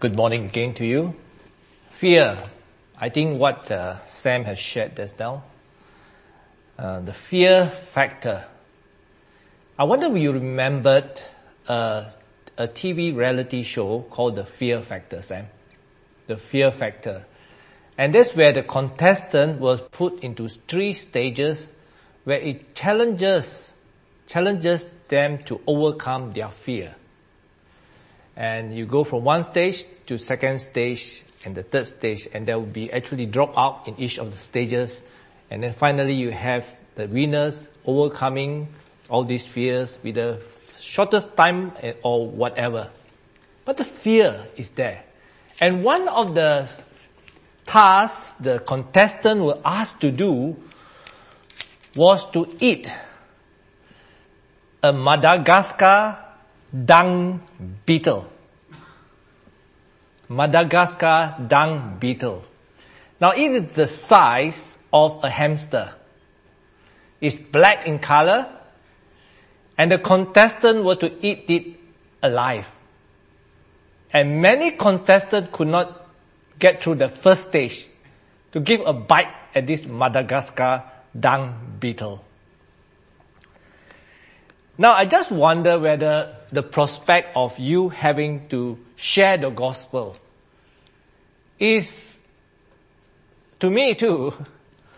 Good morning again to you. Fear. I think what uh, Sam has shared just now. Uh, the fear factor. I wonder if you remembered uh, a TV reality show called The Fear Factor, Sam. The Fear Factor. And that's where the contestant was put into three stages where it challenges, challenges them to overcome their fear and you go from one stage to second stage and the third stage and there will be actually drop out in each of the stages and then finally you have the winners overcoming all these fears with the shortest time or whatever. But the fear is there. And one of the tasks the contestant were asked to do was to eat a Madagascar dung beetle. Madagascar dung beetle. Now it is the size of a hamster. It's black in color and the contestant were to eat it alive. And many contestants could not get through the first stage to give a bite at this Madagascar dung beetle. Now I just wonder whether the prospect of you having to share the gospel is, to me too,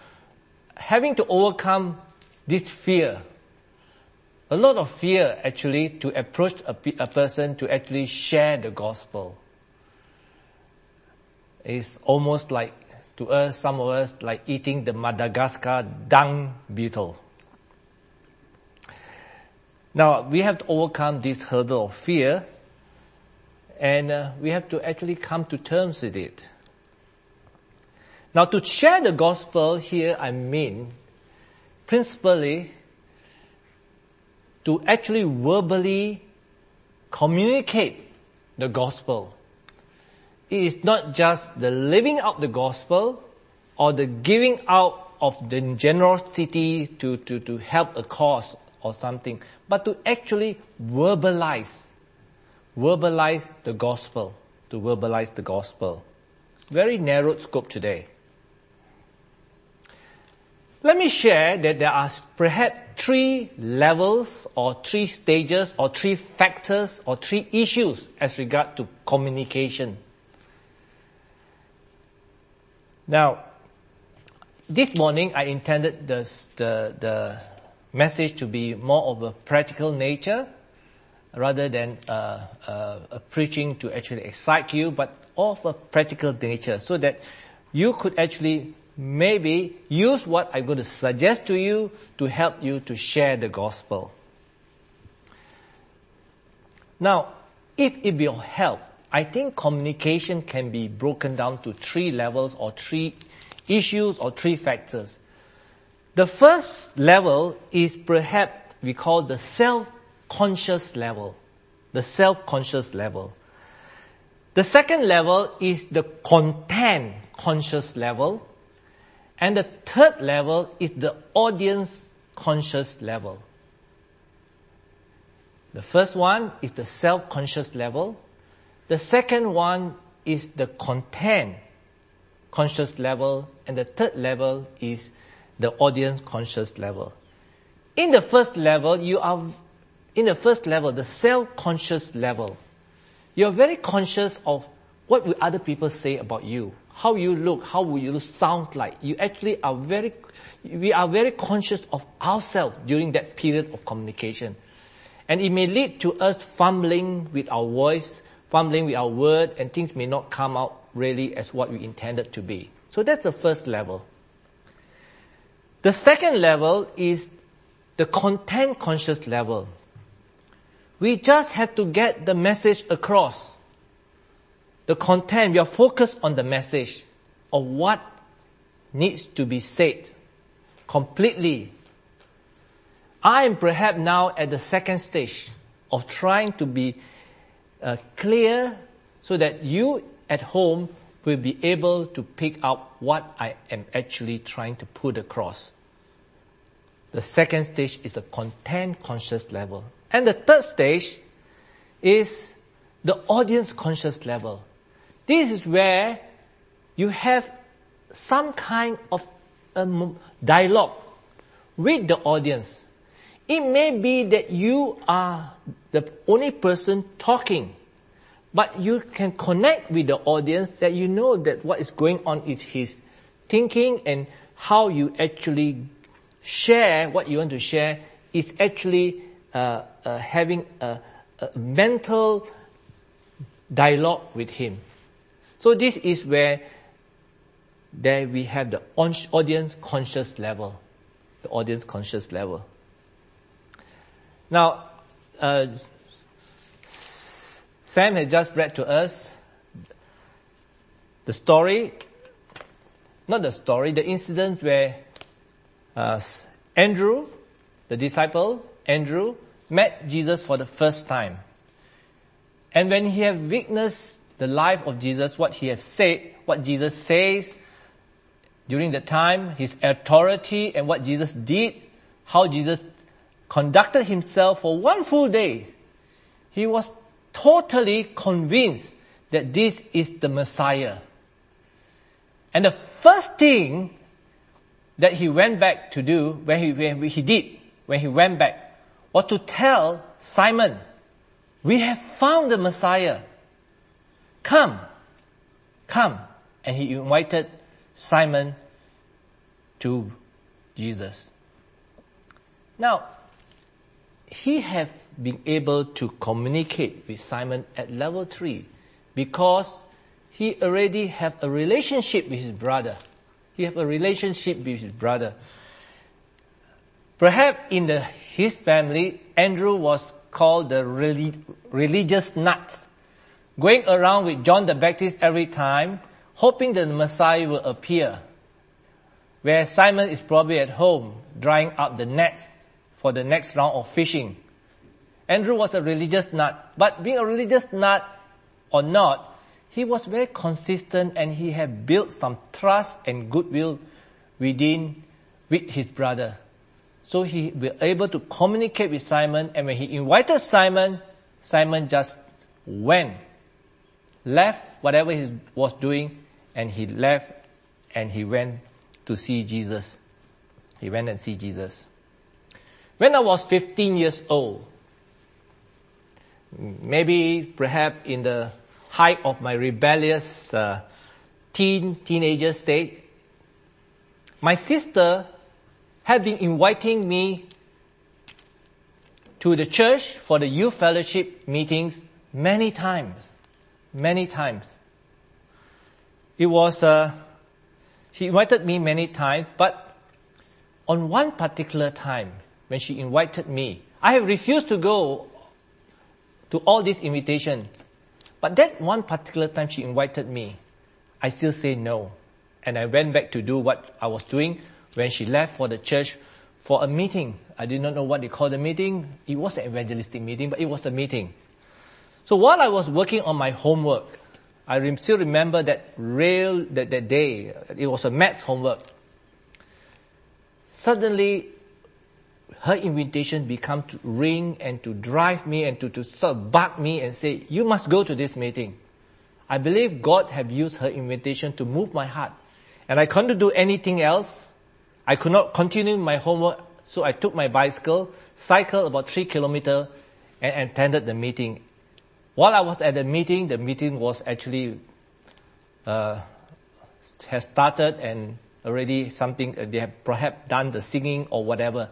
having to overcome this fear. A lot of fear actually to approach a, a person to actually share the gospel. It's almost like, to us, some of us, like eating the Madagascar dung beetle. Now, we have to overcome this hurdle of fear, and uh, we have to actually come to terms with it. Now, to share the gospel here, I mean, principally, to actually verbally communicate the gospel. It is not just the living out the gospel or the giving out of the generosity to, to, to help a cause or something, but to actually verbalize, verbalize the gospel, to verbalize the gospel. Very narrowed scope today. Let me share that there are perhaps three levels or three stages or three factors or three issues as regard to communication. Now, this morning I intended the, the, the message to be more of a practical nature rather than uh, uh, preaching to actually excite you, but of a practical nature so that you could actually maybe use what I'm going to suggest to you to help you to share the gospel. Now, if it will help, I think communication can be broken down to three levels or three issues or three factors. The first level is perhaps we call the self-conscious level. The self-conscious level. The second level is the content conscious level. And the third level is the audience conscious level. The first one is the self-conscious level. The second one is the content conscious level. And the third level is the audience conscious level. In the first level, you are, in the first level, the self-conscious level, you're very conscious of what will other people say about you, how you look, how will you sound like. You actually are very, we are very conscious of ourselves during that period of communication. And it may lead to us fumbling with our voice, fumbling with our word, and things may not come out really as what we intended to be. So that's the first level. The second level is the content conscious level. We just have to get the message across. The content, we are focused on the message of what needs to be said completely. I am perhaps now at the second stage of trying to be uh, clear so that you at home will be able to pick up what I am actually trying to put across. The second stage is the content conscious level. And the third stage is the audience conscious level. This is where you have some kind of a dialogue with the audience. It may be that you are the only person talking, but you can connect with the audience that you know that what is going on is his thinking and how you actually share what you want to share is actually uh, uh, having a, a mental dialogue with him. So this is where there we have the audience conscious level, the audience conscious level. Now, uh, Sam has just read to us the story, not the story, the incident where uh, Andrew, the disciple, Andrew, met Jesus for the first time. And when he had witnessed the life of Jesus, what he has said, what Jesus says during the time, his authority and what Jesus did, how Jesus conducted himself for one full day, he was totally convinced that this is the Messiah. And the first thing that he went back to do, when he, when he did, when he went back, was to tell Simon, we have found the Messiah. Come, come. And he invited Simon to Jesus. Now, he have been able to communicate with Simon at level three because he already have a relationship with his brother. He have a relationship with his brother. Perhaps in the, his family, Andrew was called the religious nuts, going around with John the Baptist every time, hoping the Messiah will appear. Where Simon is probably at home, drying up the nets for the next round of fishing. Andrew was a religious nut, but being a religious nut or not, he was very consistent and he had built some trust and goodwill within with his brother. So he was able to communicate with Simon and when he invited Simon, Simon just went, left whatever he was doing and he left and he went to see Jesus. He went and see Jesus. When I was 15 years old, maybe perhaps in the height of my rebellious uh, teen teenager state, my sister had been inviting me to the church for the youth fellowship meetings many times, many times. It was uh, she invited me many times, but on one particular time when she invited me, I have refused to go to all these invitations. But that one particular time she invited me, I still say no. And I went back to do what I was doing when she left for the church for a meeting. I did not know what they called the meeting. It was an evangelistic meeting, but it was a meeting. So while I was working on my homework, I still remember that real, that, that day. It was a math homework. Suddenly, her invitation become to ring and to drive me and to, to sort of bug me and say, you must go to this meeting. I believe God have used her invitation to move my heart. And I couldn't do anything else. I could not continue my homework, so I took my bicycle, cycled about three kilometers, and attended the meeting. While I was at the meeting, the meeting was actually uh, has started and already something they have perhaps done the singing or whatever.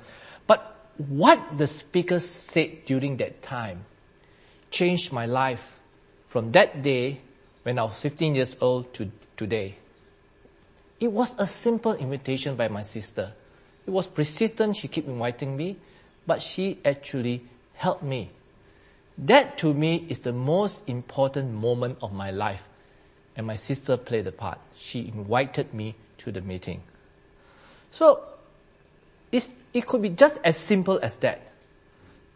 What the speaker said during that time changed my life from that day when I was 15 years old to today. It was a simple invitation by my sister. It was persistent. She kept inviting me, but she actually helped me that to me is the most important moment of my life. And my sister played a part. She invited me to the meeting. So, it could be just as simple as that.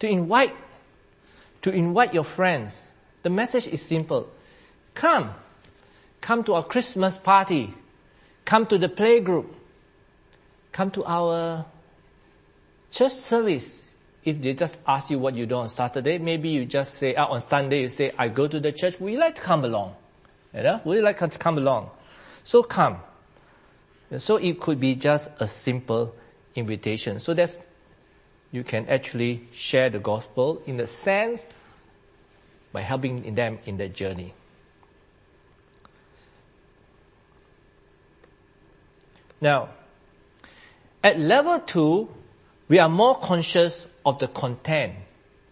To invite, to invite your friends. The message is simple. Come. Come to our Christmas party. Come to the playgroup. Come to our church service if they just ask you what you do on Saturday, maybe you just say, ah, on Sunday you say, I go to the church, Would you like to come along. You know, would you like to come along? So come. So it could be just a simple invitation. So that you can actually share the gospel in a sense by helping them in their journey. Now, at level two, we are more conscious of the content,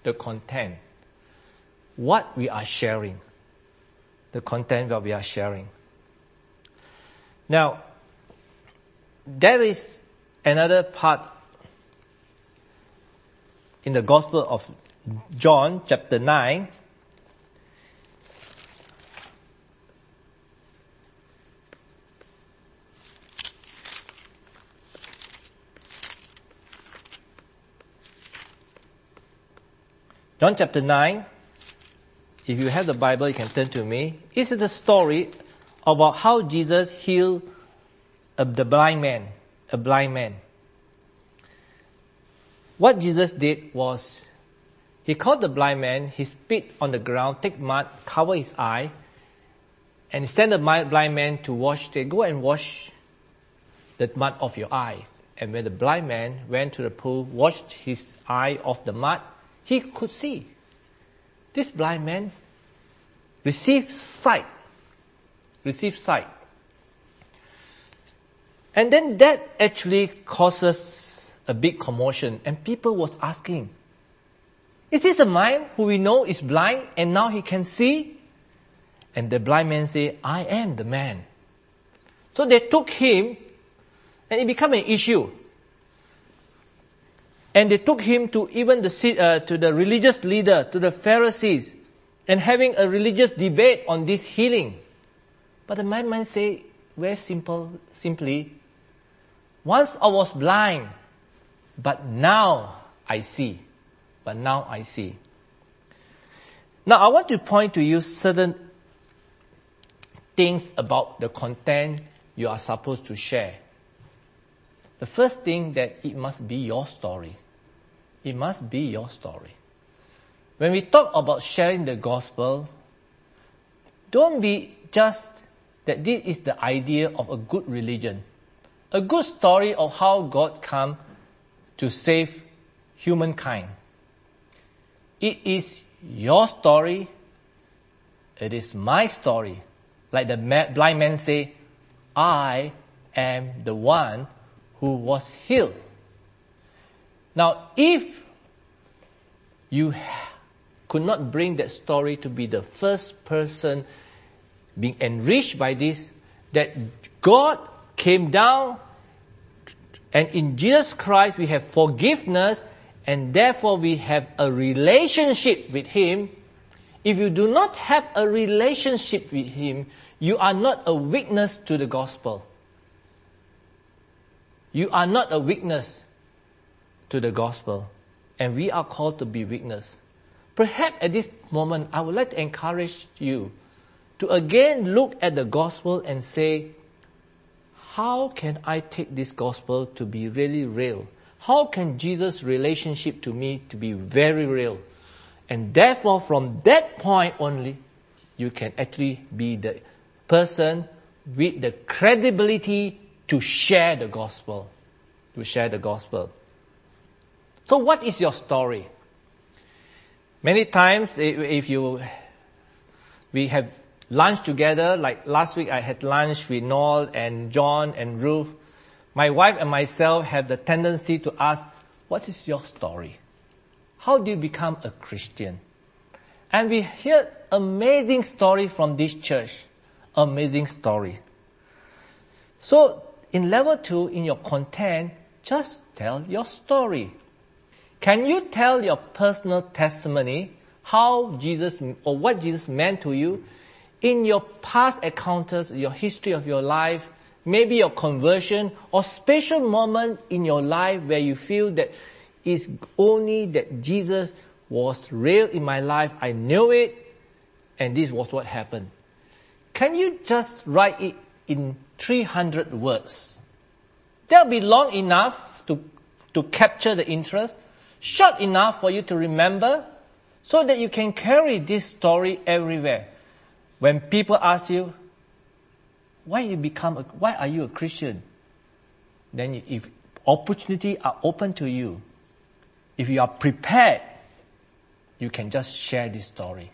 the content, what we are sharing, the content that we are sharing. Now, there is another part in the Gospel of John, chapter 9. John chapter 9, if you have the Bible, you can turn to me. This is the story about how Jesus healed the blind man, a blind man. What Jesus did was, he called the blind man, he spit on the ground, take mud, cover his eye, and send the blind man to wash, they go and wash the mud off your eyes. And when the blind man went to the pool, washed his eye off the mud, he could see. This blind man received sight, received sight. And then that actually causes a big commotion and people was asking, is this the man who we know is blind and now he can see? And the blind man say, I am the man. So they took him and it became an issue. And they took him to even the, uh, to the religious leader, to the Pharisees, and having a religious debate on this healing. But the blind man say very simple, simply, once I was blind, but now I see. But now I see. Now I want to point to you certain things about the content you are supposed to share. The first thing that it must be your story. It must be your story. When we talk about sharing the gospel, don't be just that this is the idea of a good religion a good story of how God came to save humankind. It is your story. It is my story. Like the blind man say, I am the one who was healed. Now, if you could not bring that story to be the first person being enriched by this, that God came down and in Jesus Christ we have forgiveness and therefore we have a relationship with Him. If you do not have a relationship with Him, you are not a witness to the gospel. You are not a witness to the gospel. And we are called to be witness. Perhaps at this moment, I would like to encourage you to again look at the gospel and say, how can I take this gospel to be really real? How can Jesus' relationship to me to be very real? And therefore, from that point only, you can actually be the person with the credibility to share the gospel. To share the gospel. So what is your story? Many times, if you, we have lunch together. Like last week, I had lunch with Noel and John and Ruth. My wife and myself have the tendency to ask, what is your story? How do you become a Christian? And we hear amazing story from this church. Amazing story. So in level two, in your content, just tell your story. Can you tell your personal testimony, how Jesus or what Jesus meant to you? In your past encounters, your history of your life, maybe your conversion or special moment in your life where you feel that it's only that Jesus was real in my life. I knew it and this was what happened. Can you just write it in 300 words? That'll be long enough to, to capture the interest, short enough for you to remember, so that you can carry this story everywhere. When people ask you, why you become a, why are you a Christian? Then if opportunity are open to you, if you are prepared, you can just share this story.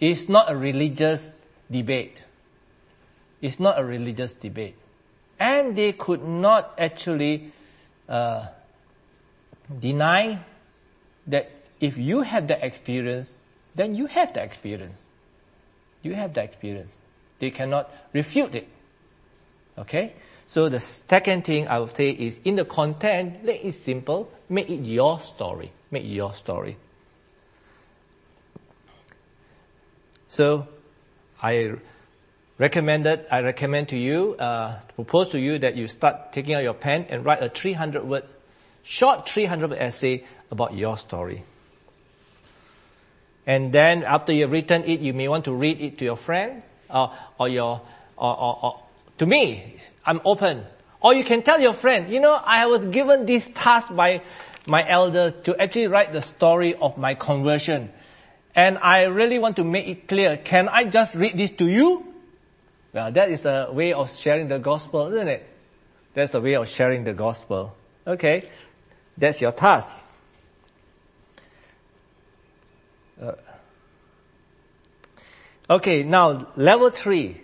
It's not a religious debate. It's not a religious debate. And they could not actually uh, deny that if you have the experience, then you have the experience. You have that experience. They cannot refute it. Okay? So the second thing I would say is in the content, make it simple, make it your story. Make your story. So I recommended, I recommend to you, uh, propose to you that you start taking out your pen and write a 300 word, short 300 word essay about your story. And then after you've written it, you may want to read it to your friend or, or your, or, or, or to me. I'm open. Or you can tell your friend, you know, I was given this task by my elder to actually write the story of my conversion. And I really want to make it clear. Can I just read this to you? Well, that is a way of sharing the gospel, isn't it? That's a way of sharing the gospel. Okay. That's your task. Uh, okay, now level three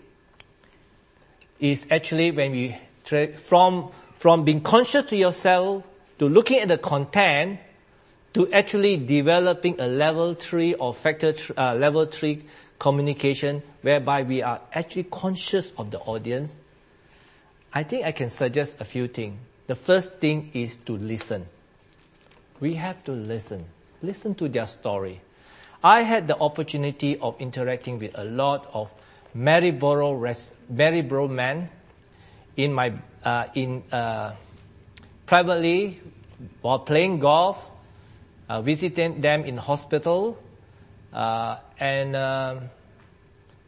is actually when we tra- from from being conscious to yourself to looking at the content to actually developing a level three or factor th- uh, level three communication whereby we are actually conscious of the audience. I think I can suggest a few things. The first thing is to listen. We have to listen. Listen to their story. I had the opportunity of interacting with a lot of Maryborough, res- Maryborough men in my uh, in uh, privately while playing golf, uh, visiting them in hospital, uh, and um,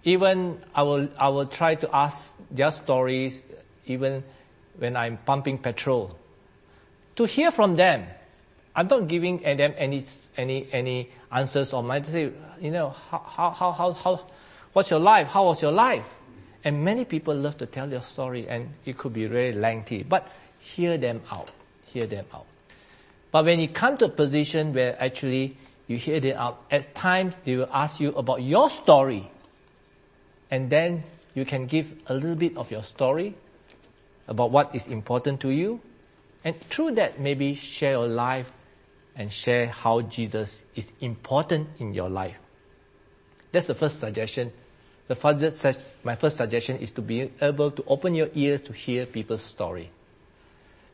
even I will I will try to ask their stories even when I'm pumping petrol to hear from them. I'm not giving them any any any answers on my say, you know, how how how how, how what's your life? How was your life? And many people love to tell their story and it could be very lengthy. But hear them out. Hear them out. But when you come to a position where actually you hear them out, at times they will ask you about your story. And then you can give a little bit of your story about what is important to you. And through that, maybe share your life and share how Jesus is important in your life. That's the first suggestion. The first, my first suggestion is to be able to open your ears to hear people's story.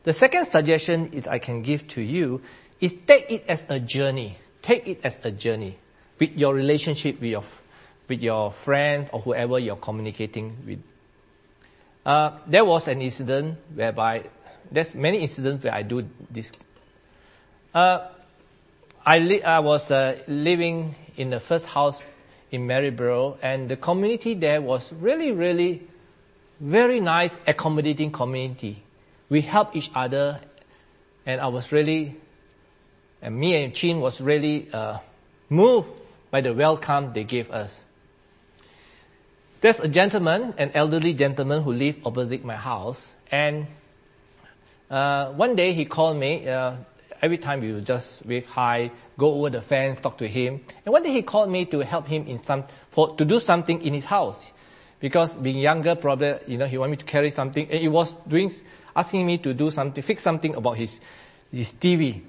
The second suggestion is I can give to you is take it as a journey. Take it as a journey with your relationship with your, with your friend or whoever you're communicating with. Uh, there was an incident whereby there's many incidents where I do this. Uh, I, li- I was uh, living in the first house in Maryborough, and the community there was really, really very nice, accommodating community. We helped each other, and I was really, and me and Chin was really uh, moved by the welcome they gave us. There's a gentleman, an elderly gentleman who lived opposite my house, and uh, one day he called me. Uh, every time we would just wave hi, go over the fence, talk to him. And one day he called me to help him in some, for, to do something in his house. Because being younger, probably, you know, he wanted me to carry something. And he was doing, asking me to do something, fix something about his, his TV.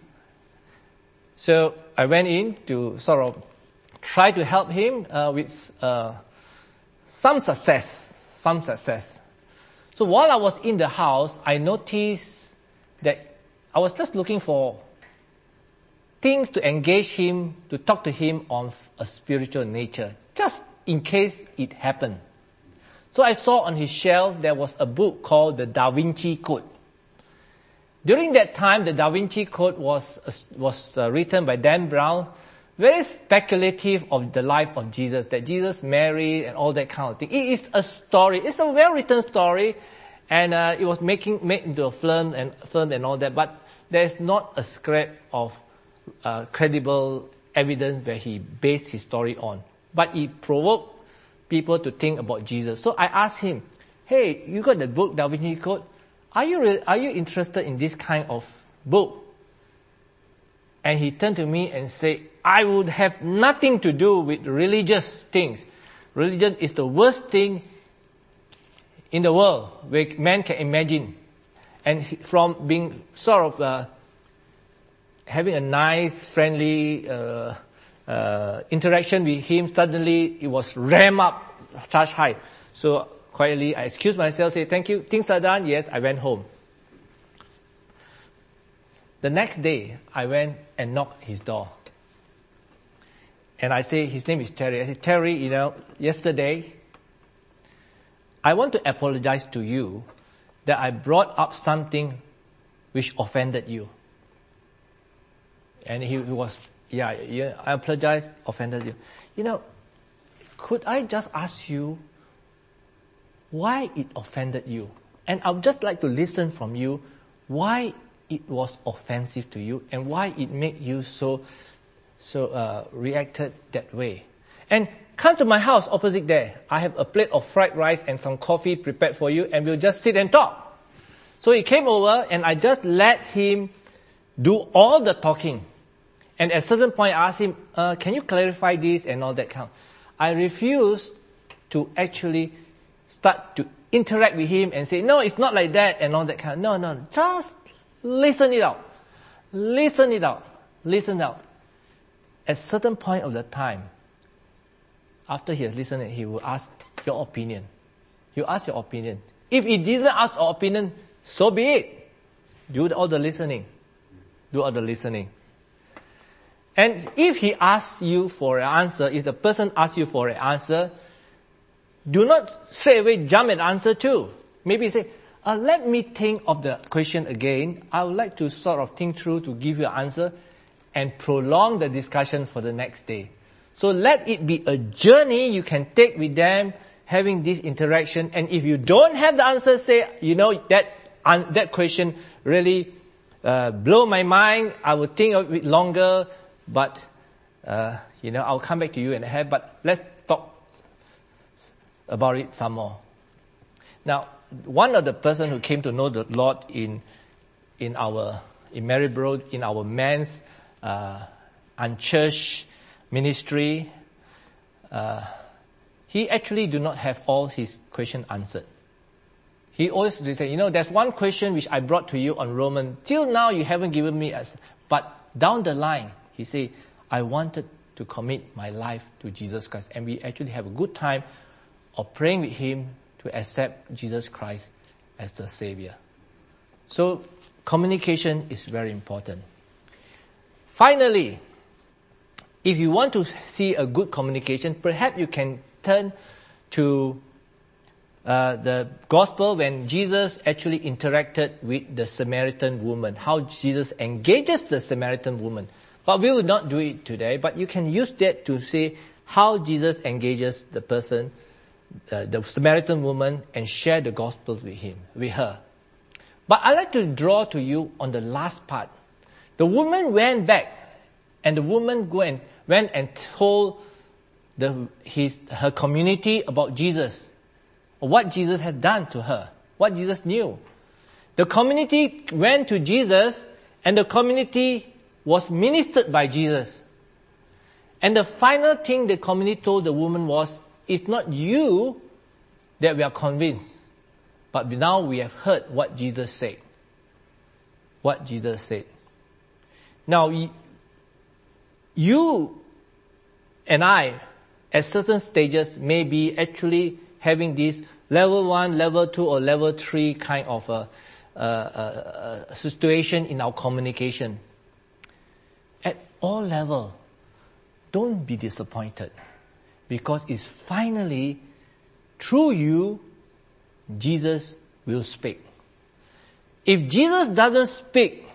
So I went in to sort of try to help him uh, with uh, some success, some success. So while I was in the house, I noticed that I was just looking for things to engage him, to talk to him on a spiritual nature, just in case it happened. So I saw on his shelf there was a book called the Da Vinci Code. During that time, the Da Vinci Code was, was uh, written by Dan Brown, very speculative of the life of Jesus, that Jesus married and all that kind of thing. It is a story. It's a well-written story, and uh, it was making made into a film and film and all that. But there is not a scrap of uh, credible evidence where he based his story on. But it provoked people to think about Jesus. So I asked him, hey, you got the book Da Vinci Code? Are you, re- are you interested in this kind of book? And he turned to me and said, I would have nothing to do with religious things. Religion is the worst thing in the world where man can imagine. And from being sort of uh, having a nice, friendly uh, uh, interaction with him, suddenly it was rammed up, charge high. So quietly, I excused myself, say thank you, things are done. Yes, I went home. The next day, I went and knocked his door. And I say, his name is Terry. I said, Terry, you know, yesterday, I want to apologize to you that I brought up something which offended you. And he, he was, yeah, yeah, I apologize, offended you. You know, could I just ask you why it offended you? And I would just like to listen from you why it was offensive to you and why it made you so, so, uh, reacted that way. And come to my house opposite there. I have a plate of fried rice and some coffee prepared for you and we'll just sit and talk. So he came over and I just let him do all the talking. And at certain point I asked him, uh, can you clarify this and all that kind. I refused to actually start to interact with him and say, no, it's not like that and all that kind. No, no, just Listen it out. Listen it out. Listen out. At certain point of the time, after he has listened, he will ask your opinion. Will ask your opinion. If he didn't ask your opinion, so be it. Do all the listening. Do all the listening. And if he asks you for an answer, if the person asks you for an answer, do not straight away jump at answer too. Maybe say, uh, let me think of the question again. I would like to sort of think through to give you an answer and prolong the discussion for the next day. So let it be a journey you can take with them, having this interaction. And if you don't have the answer, say, you know, that, un- that question really uh, blow my mind. I will think of it longer, but, uh, you know, I'll come back to you and have, but let's talk about it some more. Now, one of the person who came to know the Lord in in our in Maryborough in our men's uh, unchurched ministry, uh, he actually do not have all his question answered. He always say, you know, there's one question which I brought to you on Roman. Till now you haven't given me as, but down the line, he said, I wanted to commit my life to Jesus Christ. And we actually have a good time of praying with him, to accept Jesus Christ as the Savior. So communication is very important. Finally, if you want to see a good communication, perhaps you can turn to uh, the gospel when Jesus actually interacted with the Samaritan woman, how Jesus engages the Samaritan woman. But we will not do it today, but you can use that to see how Jesus engages the person uh, the Samaritan woman and share the gospel with him, with her. But I'd like to draw to you on the last part. The woman went back and the woman went, went and told the, his, her community about Jesus, what Jesus had done to her, what Jesus knew. The community went to Jesus and the community was ministered by Jesus. And the final thing the community told the woman was, it's not you that we are convinced, but now we have heard what Jesus said. What Jesus said. Now, you and I, at certain stages, may be actually having this level one, level two, or level three kind of a, a, a situation in our communication. All level, don't be disappointed because it's finally through you, Jesus will speak. If Jesus doesn't speak,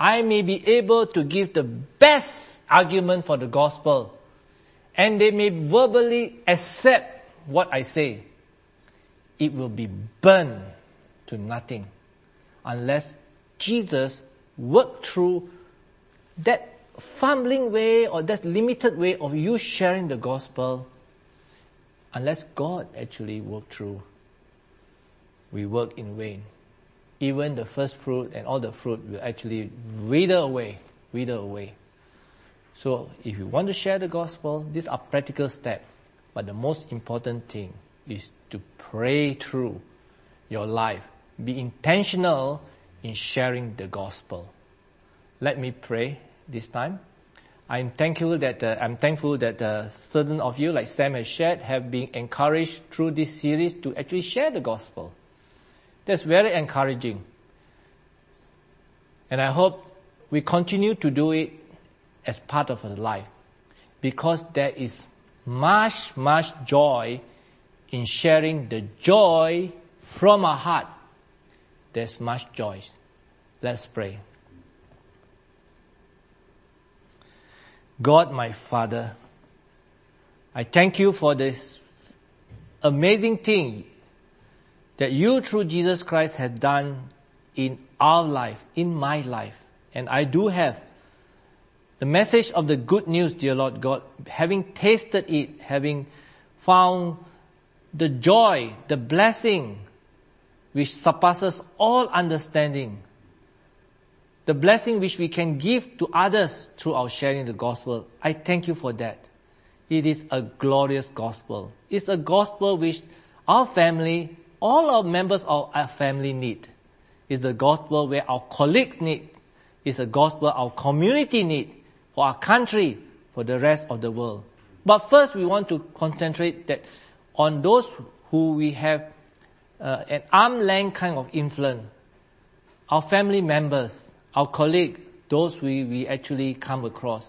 I may be able to give the best argument for the gospel and they may verbally accept what I say. It will be burned to nothing unless Jesus worked through that fumbling way or that limited way of you sharing the gospel unless God actually work through, we work in vain. Even the first fruit and all the fruit will actually wither away, wither away. So if you want to share the gospel, these are practical steps. But the most important thing is to pray through your life. Be intentional in sharing the gospel. Let me pray this time. I'm thankful that uh, I'm thankful that uh, certain of you, like Sam has shared, have been encouraged through this series to actually share the gospel. That's very encouraging, and I hope we continue to do it as part of our life, because there is much, much joy in sharing the joy from our heart. There's much joy. Let's pray. God, my Father, I thank you for this amazing thing that you through Jesus Christ have done in our life, in my life. And I do have the message of the good news, dear Lord God, having tasted it, having found the joy, the blessing, which surpasses all understanding, the blessing which we can give to others through our sharing the gospel. I thank you for that. It is a glorious gospel. It's a gospel which our family, all our members of our family need. It's a gospel where our colleagues need. It's a gospel our community need for our country, for the rest of the world. But first we want to concentrate that on those who we have uh, an arm length kind of influence, our family members, our colleague, those we, we actually come across.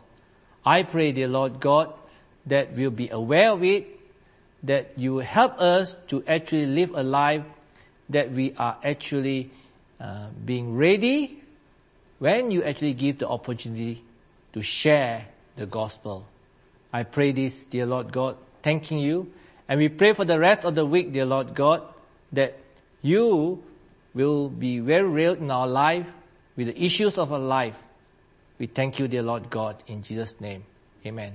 I pray, dear Lord God, that we'll be aware of it, that you will help us to actually live a life that we are actually uh, being ready when you actually give the opportunity to share the gospel. I pray this, dear Lord God, thanking you. And we pray for the rest of the week, dear Lord God, that you will be very real in our life with the issues of our life. We thank you, dear Lord God, in Jesus' name. Amen.